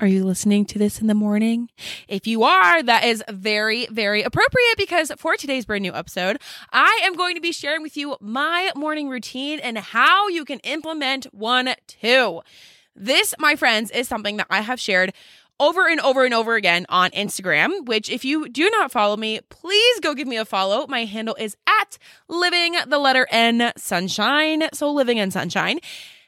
Are you listening to this in the morning? If you are, that is very, very appropriate because for today's brand new episode, I am going to be sharing with you my morning routine and how you can implement one too. This, my friends, is something that I have shared over and over and over again on Instagram, which if you do not follow me, please go give me a follow. My handle is at living the letter N sunshine. So living in sunshine.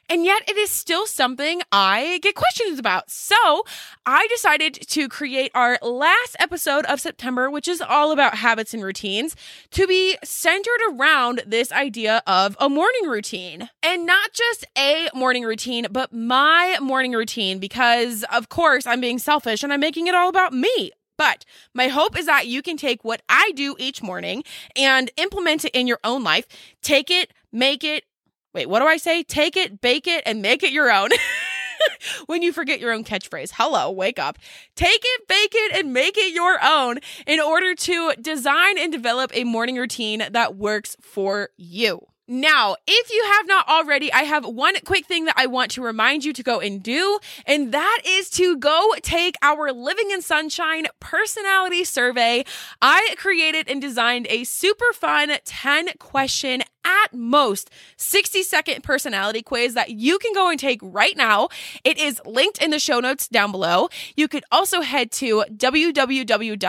And yet it is still something I get questions about. So I decided to create our last episode of September, which is all about habits and routines, to be centered around this idea of a morning routine. And not just a morning routine, but my morning routine, because of course I'm being selfish and I'm making it all about me. But my hope is that you can take what I do each morning and implement it in your own life. Take it, make it, Wait, what do I say? Take it, bake it, and make it your own. when you forget your own catchphrase. Hello, wake up. Take it, bake it, and make it your own in order to design and develop a morning routine that works for you. Now, if you have not already, I have one quick thing that I want to remind you to go and do, and that is to go take our Living in Sunshine personality survey. I created and designed a super fun 10 question at most 60 second personality quiz that you can go and take right now. It is linked in the show notes down below. You could also head to www.livingin,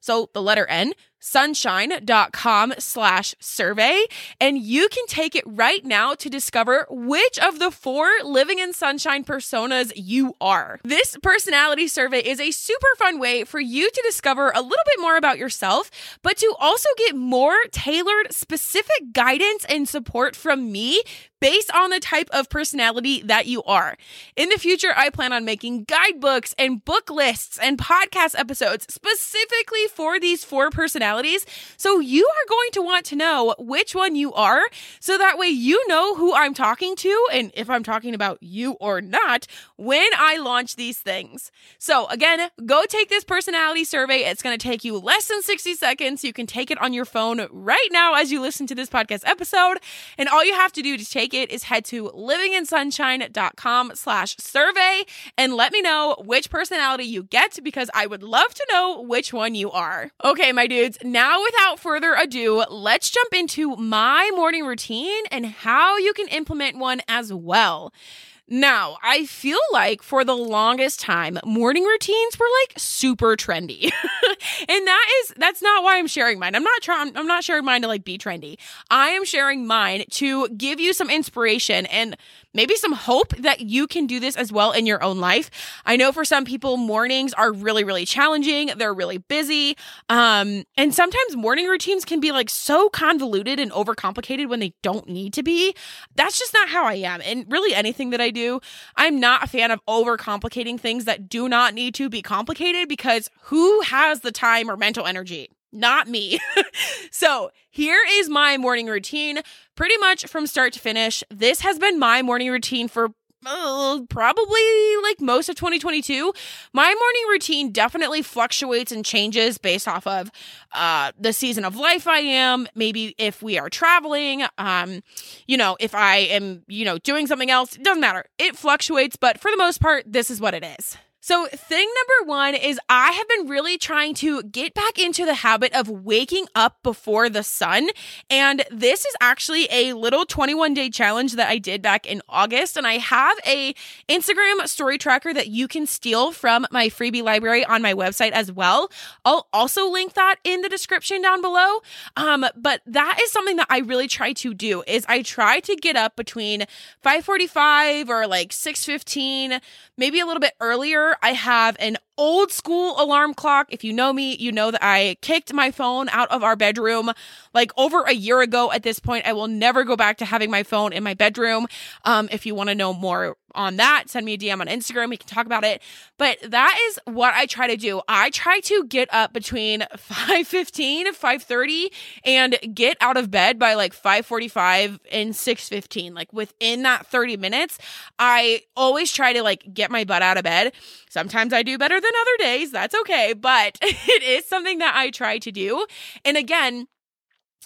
so the letter N, sunshine.com slash survey and you can take it right now to discover which of the four living in sunshine personas you are. This personality survey is a super fun way for you to discover a little bit more about yourself but to also get more tailored specific guidance and support from me based on the type of personality that you are. In the future, I plan on making guidebooks and book lists and podcast episodes specifically for these four personalities. So you are going to want to know which one you are so that way you know who I'm talking to and if I'm talking about you or not when I launch these things. So again, go take this personality survey. It's going to take you less than 60 seconds. You can take it on your phone right now as you listen to this podcast episode. And all you have to do to take take it is head to livinginsunshine.com slash survey and let me know which personality you get because I would love to know which one you are. Okay, my dudes, now without further ado, let's jump into my morning routine and how you can implement one as well. Now, I feel like for the longest time, morning routines were like super trendy. and that is that's not why I'm sharing mine. I'm not trying I'm not sharing mine to like be trendy. I am sharing mine to give you some inspiration and maybe some hope that you can do this as well in your own life. I know for some people, mornings are really, really challenging. They're really busy. Um, and sometimes morning routines can be like so convoluted and overcomplicated when they don't need to be. That's just not how I am. And really, anything that I do, I'm not a fan of overcomplicating things that do not need to be complicated because who has the time or mental energy? not me. so, here is my morning routine pretty much from start to finish. This has been my morning routine for uh, probably like most of 2022 my morning routine definitely fluctuates and changes based off of uh the season of life i am. Maybe if we are traveling um you know if i am you know doing something else it doesn't matter. It fluctuates but for the most part this is what it is so, thing number one is I have been really trying to get back into the habit of waking up before the sun. And this is actually a little 21 day challenge that I did back in August. And I have a Instagram story tracker that you can steal from my freebie library on my website as well. I'll also link that in the description down below. Um, but that is something that I really try to do is I try to get up between 545 or like 615, maybe a little bit earlier I have an old school alarm clock. If you know me, you know that I kicked my phone out of our bedroom like over a year ago at this point. I will never go back to having my phone in my bedroom. Um, if you want to know more on that, send me a DM on Instagram. We can talk about it. But that is what I try to do. I try to get up between 5:15, 5:30 and get out of bed by like 5:45 and 6:15. Like within that 30 minutes, I always try to like get my butt out of bed. Sometimes I do better than other days. That's okay, but it is something that I try to do. And again,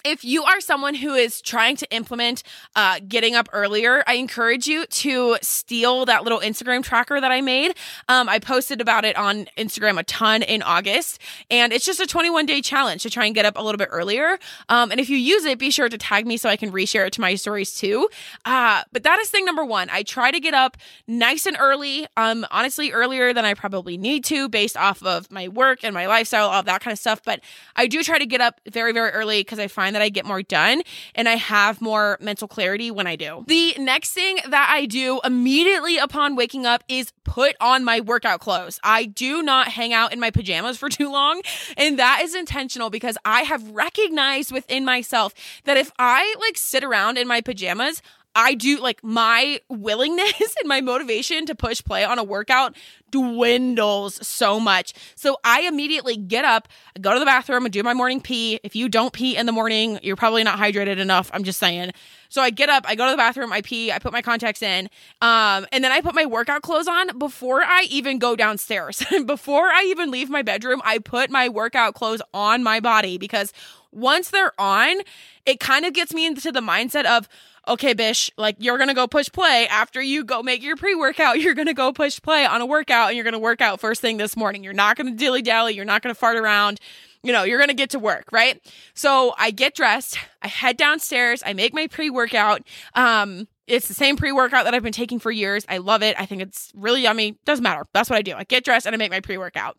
if you are someone who is trying to implement uh, getting up earlier, I encourage you to steal that little Instagram tracker that I made. Um, I posted about it on Instagram a ton in August, and it's just a 21 day challenge to try and get up a little bit earlier. Um, and if you use it, be sure to tag me so I can reshare it to my stories too. Uh, but that is thing number one. I try to get up nice and early, um, honestly, earlier than I probably need to based off of my work and my lifestyle, all that kind of stuff. But I do try to get up very, very early because I find that I get more done and I have more mental clarity when I do. The next thing that I do immediately upon waking up is put on my workout clothes. I do not hang out in my pajamas for too long. And that is intentional because I have recognized within myself that if I like sit around in my pajamas, I do like my willingness and my motivation to push play on a workout dwindles so much. So I immediately get up, go to the bathroom and do my morning pee. If you don't pee in the morning, you're probably not hydrated enough. I'm just saying. So I get up, I go to the bathroom, I pee, I put my contacts in, um, and then I put my workout clothes on before I even go downstairs. before I even leave my bedroom, I put my workout clothes on my body because once they're on, it kind of gets me into the mindset of, okay, Bish, like you're going to go push play after you go make your pre workout. You're going to go push play on a workout and you're going to work out first thing this morning. You're not going to dilly dally. You're not going to fart around. You know, you're going to get to work, right? So I get dressed, I head downstairs, I make my pre workout. Um, it's the same pre workout that I've been taking for years. I love it. I think it's really yummy. Doesn't matter. That's what I do. I get dressed and I make my pre workout.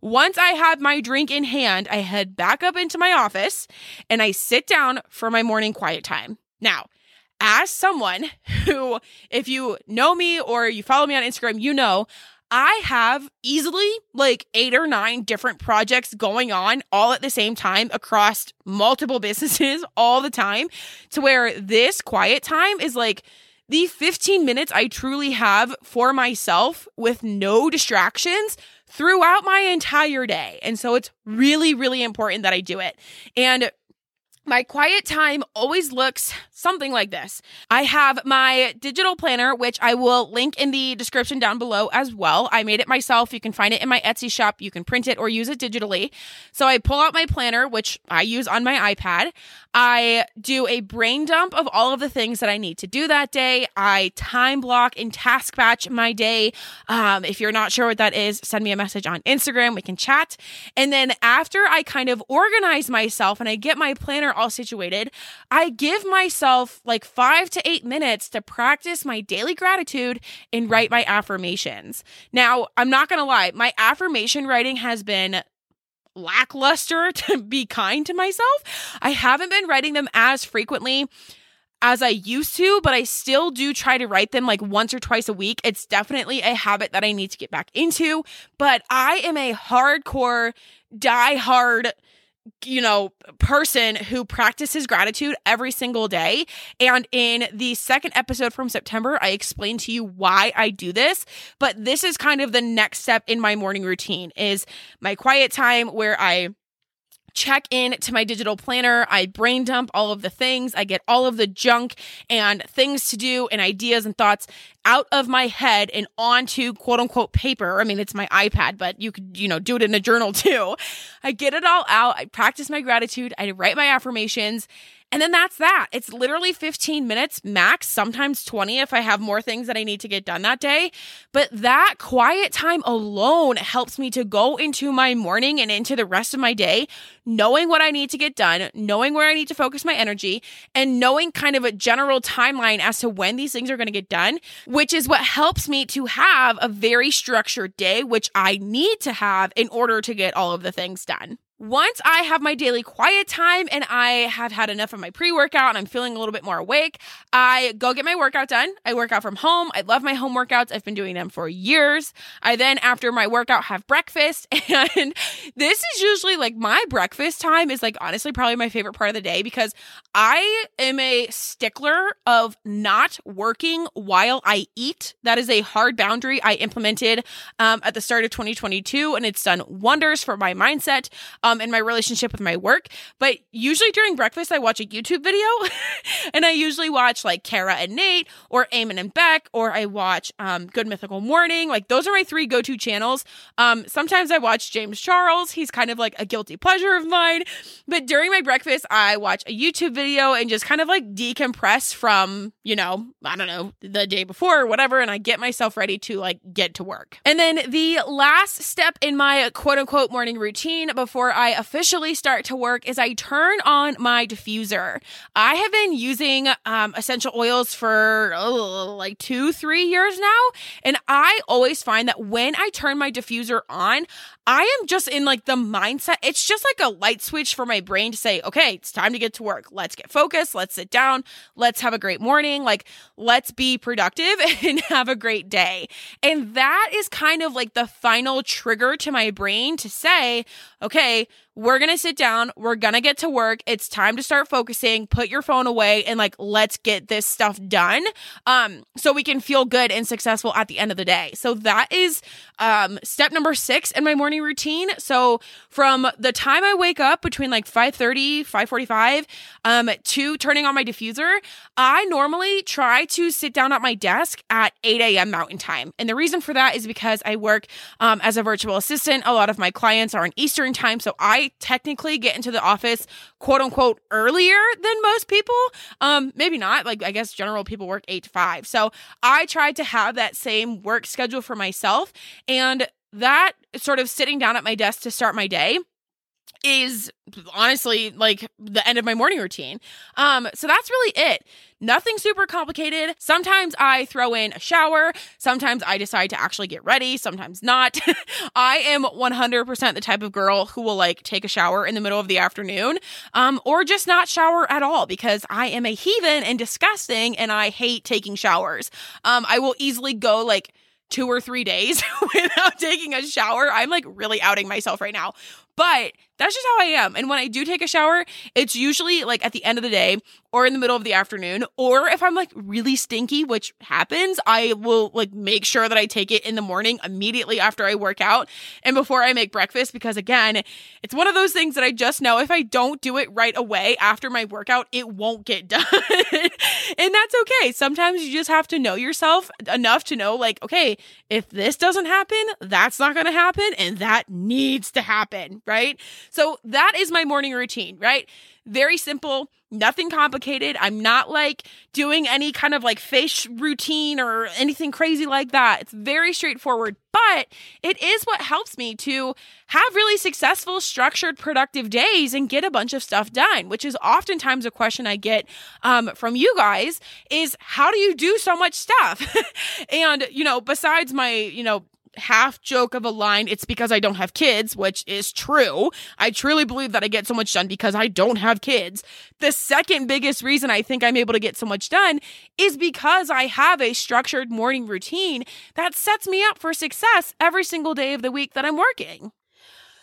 Once I have my drink in hand, I head back up into my office and I sit down for my morning quiet time. Now, as someone who, if you know me or you follow me on Instagram, you know I have easily like eight or nine different projects going on all at the same time across multiple businesses all the time to where this quiet time is like the 15 minutes I truly have for myself with no distractions throughout my entire day. And so it's really, really important that I do it. And my quiet time always looks something like this. I have my digital planner, which I will link in the description down below as well. I made it myself. You can find it in my Etsy shop. You can print it or use it digitally. So I pull out my planner, which I use on my iPad. I do a brain dump of all of the things that I need to do that day. I time block and task batch my day. Um, if you're not sure what that is, send me a message on Instagram. We can chat. And then after I kind of organize myself and I get my planner all situated, I give myself like five to eight minutes to practice my daily gratitude and write my affirmations. Now, I'm not going to lie, my affirmation writing has been lackluster to be kind to myself. I haven't been writing them as frequently as I used to, but I still do try to write them like once or twice a week. It's definitely a habit that I need to get back into, but I am a hardcore, die hard you know, person who practices gratitude every single day. And in the second episode from September, I explained to you why I do this, but this is kind of the next step in my morning routine is my quiet time where I check in to my digital planner. I brain dump all of the things. I get all of the junk and things to do and ideas and thoughts out of my head and onto quote unquote paper. I mean, it's my iPad, but you could, you know, do it in a journal too. I get it all out. I practice my gratitude. I write my affirmations and then that's that. It's literally 15 minutes max, sometimes 20 if I have more things that I need to get done that day. But that quiet time alone helps me to go into my morning and into the rest of my day knowing what I need to get done, knowing where I need to focus my energy, and knowing kind of a general timeline as to when these things are going to get done, which is what helps me to have a very structured day, which I need to have in order to get all of the things done. Once I have my daily quiet time and I have had enough of my pre workout and I'm feeling a little bit more awake, I go get my workout done. I work out from home. I love my home workouts. I've been doing them for years. I then, after my workout, have breakfast. And this is usually like my breakfast time is like honestly probably my favorite part of the day because I am a stickler of not working while I eat. That is a hard boundary I implemented um, at the start of 2022 and it's done wonders for my mindset in my relationship with my work. But usually during breakfast, I watch a YouTube video and I usually watch like Kara and Nate or Eamon and Bec, or I watch um, Good Mythical Morning. Like those are my three go to channels. Um, sometimes I watch James Charles. He's kind of like a guilty pleasure of mine. But during my breakfast, I watch a YouTube video and just kind of like decompress from, you know, I don't know, the day before or whatever. And I get myself ready to like get to work. And then the last step in my quote unquote morning routine before I officially start to work is I turn on my diffuser. I have been using um, essential oils for oh, like two, three years now. And I always find that when I turn my diffuser on, I am just in like the mindset. It's just like a light switch for my brain to say, okay, it's time to get to work. Let's get focused. Let's sit down. Let's have a great morning. Like, let's be productive and have a great day. And that is kind of like the final trigger to my brain to say, okay, we're going to sit down. We're going to get to work. It's time to start focusing. Put your phone away and like, let's get this stuff done. Um, so we can feel good and successful at the end of the day. So that is, um, step number six in my morning routine. So from the time I wake up between like 5 545, um, to turning on my diffuser, I normally try to sit down at my desk at 8 a.m. mountain time. And the reason for that is because I work, um, as a virtual assistant. A lot of my clients are in Eastern time. So I technically get into the office quote unquote earlier than most people. Um, maybe not. Like I guess general people work eight to five. So I tried to have that same work schedule for myself. And that sort of sitting down at my desk to start my day is honestly like the end of my morning routine. Um, so that's really it. Nothing super complicated. Sometimes I throw in a shower. Sometimes I decide to actually get ready. Sometimes not. I am 100% the type of girl who will like take a shower in the middle of the afternoon, um, or just not shower at all because I am a heathen and disgusting and I hate taking showers. Um, I will easily go like two or three days without taking a shower. I'm like really outing myself right now. But that's just how I am. And when I do take a shower, it's usually like at the end of the day or in the middle of the afternoon. Or if I'm like really stinky, which happens, I will like make sure that I take it in the morning immediately after I work out and before I make breakfast. Because again, it's one of those things that I just know if I don't do it right away after my workout, it won't get done. and that's okay. Sometimes you just have to know yourself enough to know, like, okay, if this doesn't happen, that's not going to happen. And that needs to happen, right? So that is my morning routine, right? Very simple, nothing complicated. I'm not like doing any kind of like face routine or anything crazy like that. It's very straightforward, but it is what helps me to have really successful, structured, productive days and get a bunch of stuff done, which is oftentimes a question I get um, from you guys is how do you do so much stuff? and, you know, besides my, you know, half joke of a line, it's because I don't have kids, which is true. I truly believe that I get so much done because I don't have kids. The second biggest reason I think I'm able to get so much done is because I have a structured morning routine that sets me up for success every single day of the week that I'm working.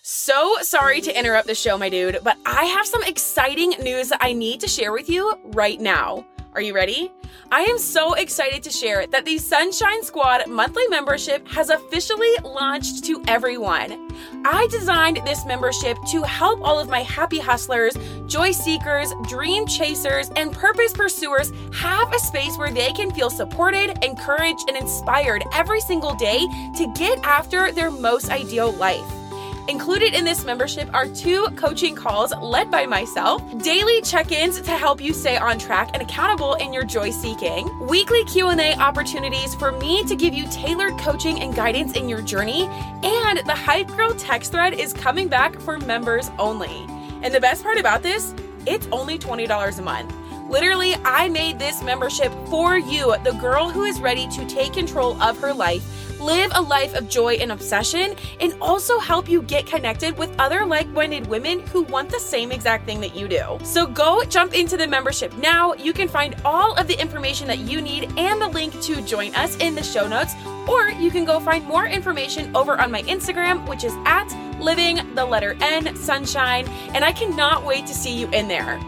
So sorry to interrupt the show, my dude, but I have some exciting news that I need to share with you right now. Are you ready? I am so excited to share that the Sunshine Squad monthly membership has officially launched to everyone. I designed this membership to help all of my happy hustlers, joy seekers, dream chasers, and purpose pursuers have a space where they can feel supported, encouraged, and inspired every single day to get after their most ideal life. Included in this membership are two coaching calls led by myself, daily check-ins to help you stay on track and accountable in your joy seeking, weekly Q&A opportunities for me to give you tailored coaching and guidance in your journey, and the Hype Girl text thread is coming back for members only. And the best part about this, it's only $20 a month. Literally, I made this membership for you, the girl who is ready to take control of her life live a life of joy and obsession, and also help you get connected with other like minded women who want the same exact thing that you do. So go jump into the membership now. You can find all of the information that you need and the link to join us in the show notes, or you can go find more information over on my Instagram, which is at living the letter N sunshine, and I cannot wait to see you in there.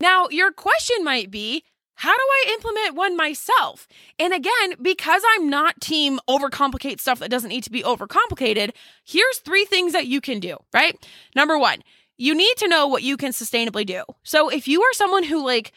Now, your question might be, how do I implement one myself? And again, because I'm not team overcomplicate stuff that doesn't need to be overcomplicated, here's three things that you can do, right? Number one, you need to know what you can sustainably do. So if you are someone who like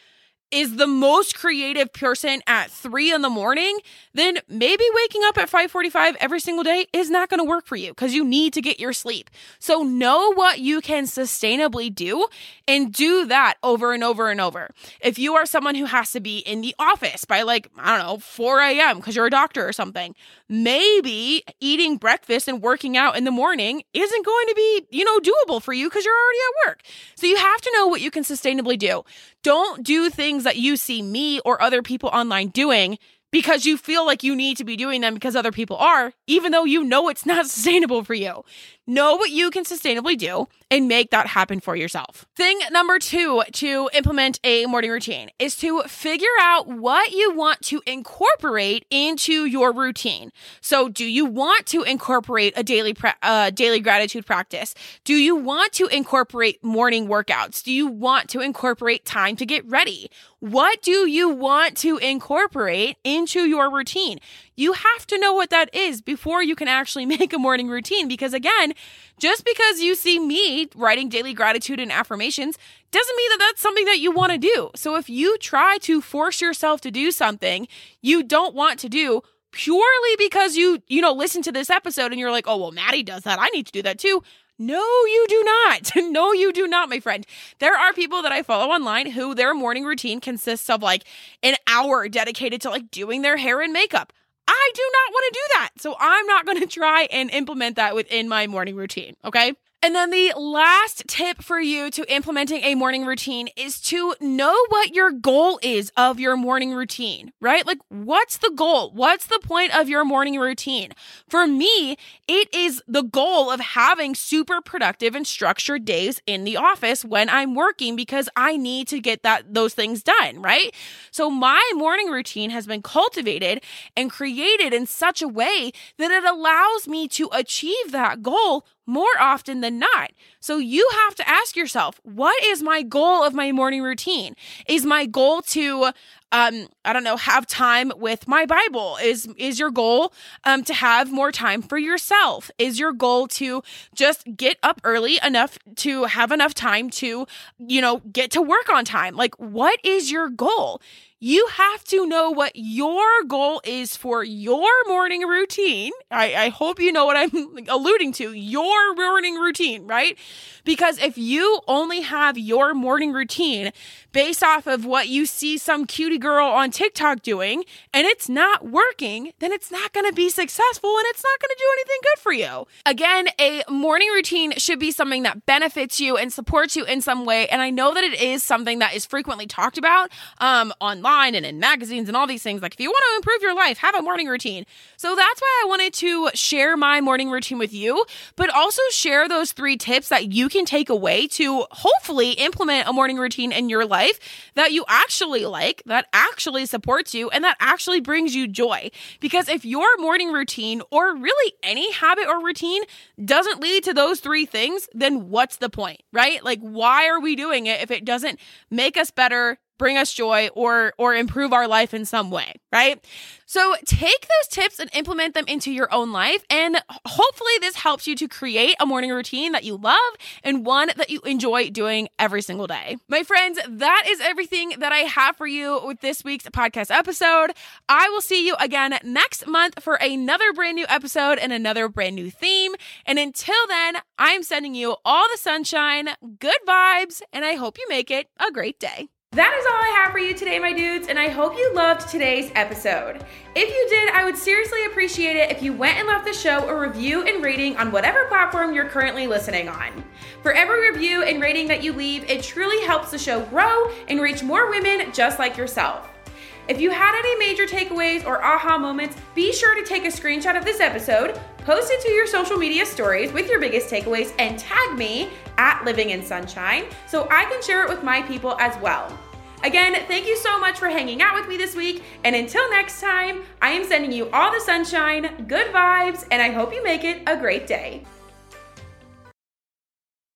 is the most creative person at three in the morning, then maybe waking up at 545 every single day is not going to work for you because you need to get your sleep. So know what you can sustainably do and do that over and over and over. If you are someone who has to be in the office by like, I don't know, 4 a.m. because you're a doctor or something, maybe eating breakfast and working out in the morning isn't going to be, you know, doable for you because you're already at work. So you have to know what you can sustainably do. Don't do things that you see me or other people online doing because you feel like you need to be doing them because other people are, even though you know it's not sustainable for you. Know what you can sustainably do and make that happen for yourself. Thing number two to implement a morning routine is to figure out what you want to incorporate into your routine. So, do you want to incorporate a daily uh, daily gratitude practice? Do you want to incorporate morning workouts? Do you want to incorporate time to get ready? What do you want to incorporate into your routine? You have to know what that is before you can actually make a morning routine. Because again, just because you see me writing daily gratitude and affirmations doesn't mean that that's something that you want to do. So if you try to force yourself to do something you don't want to do, purely because you, you know, listen to this episode and you're like, oh, well, Maddie does that. I need to do that too. No, you do not. no, you do not, my friend. There are people that I follow online who their morning routine consists of like an hour dedicated to like doing their hair and makeup. I do not want to do that. So I'm not going to try and implement that within my morning routine. Okay. And then the last tip for you to implementing a morning routine is to know what your goal is of your morning routine, right? Like, what's the goal? What's the point of your morning routine? For me, it is the goal of having super productive and structured days in the office when I'm working because I need to get that those things done, right? So my morning routine has been cultivated and created in such a way that it allows me to achieve that goal more often than not. So you have to ask yourself, what is my goal of my morning routine? Is my goal to um I don't know, have time with my Bible? Is is your goal um to have more time for yourself? Is your goal to just get up early enough to have enough time to, you know, get to work on time? Like what is your goal? You have to know what your goal is for your morning routine. I, I hope you know what I'm alluding to your morning routine, right? Because if you only have your morning routine based off of what you see some cutie girl on TikTok doing and it's not working, then it's not going to be successful and it's not going to do anything good for you. Again, a morning routine should be something that benefits you and supports you in some way. And I know that it is something that is frequently talked about um, online and in magazines and all these things. Like, if you want to improve your life, have a morning routine. So that's why I wanted to share my morning routine with you, but also share those three tips that you can take away to hopefully implement a morning routine in your life life that you actually like, that actually supports you, and that actually brings you joy. Because if your morning routine or really any habit or routine doesn't lead to those three things, then what's the point, right? Like, why are we doing it if it doesn't make us better, bring us joy or or improve our life in some way, right? So take those tips and implement them into your own life and hopefully this helps you to create a morning routine that you love and one that you enjoy doing every single day. My friends, that is everything that I have for you with this week's podcast episode. I will see you again next month for another brand new episode and another brand new theme. And until then, I'm sending you all the sunshine, good vibes, and I hope you make it a great day. That is all I have for you today, my dudes, and I hope you loved today's episode. If you did, I would seriously appreciate it if you went and left the show a review and rating on whatever platform you're currently listening on. For every review and rating that you leave, it truly helps the show grow and reach more women just like yourself. If you had any major takeaways or aha moments, be sure to take a screenshot of this episode, post it to your social media stories with your biggest takeaways, and tag me at Living in Sunshine so I can share it with my people as well. Again, thank you so much for hanging out with me this week. And until next time, I am sending you all the sunshine, good vibes, and I hope you make it a great day.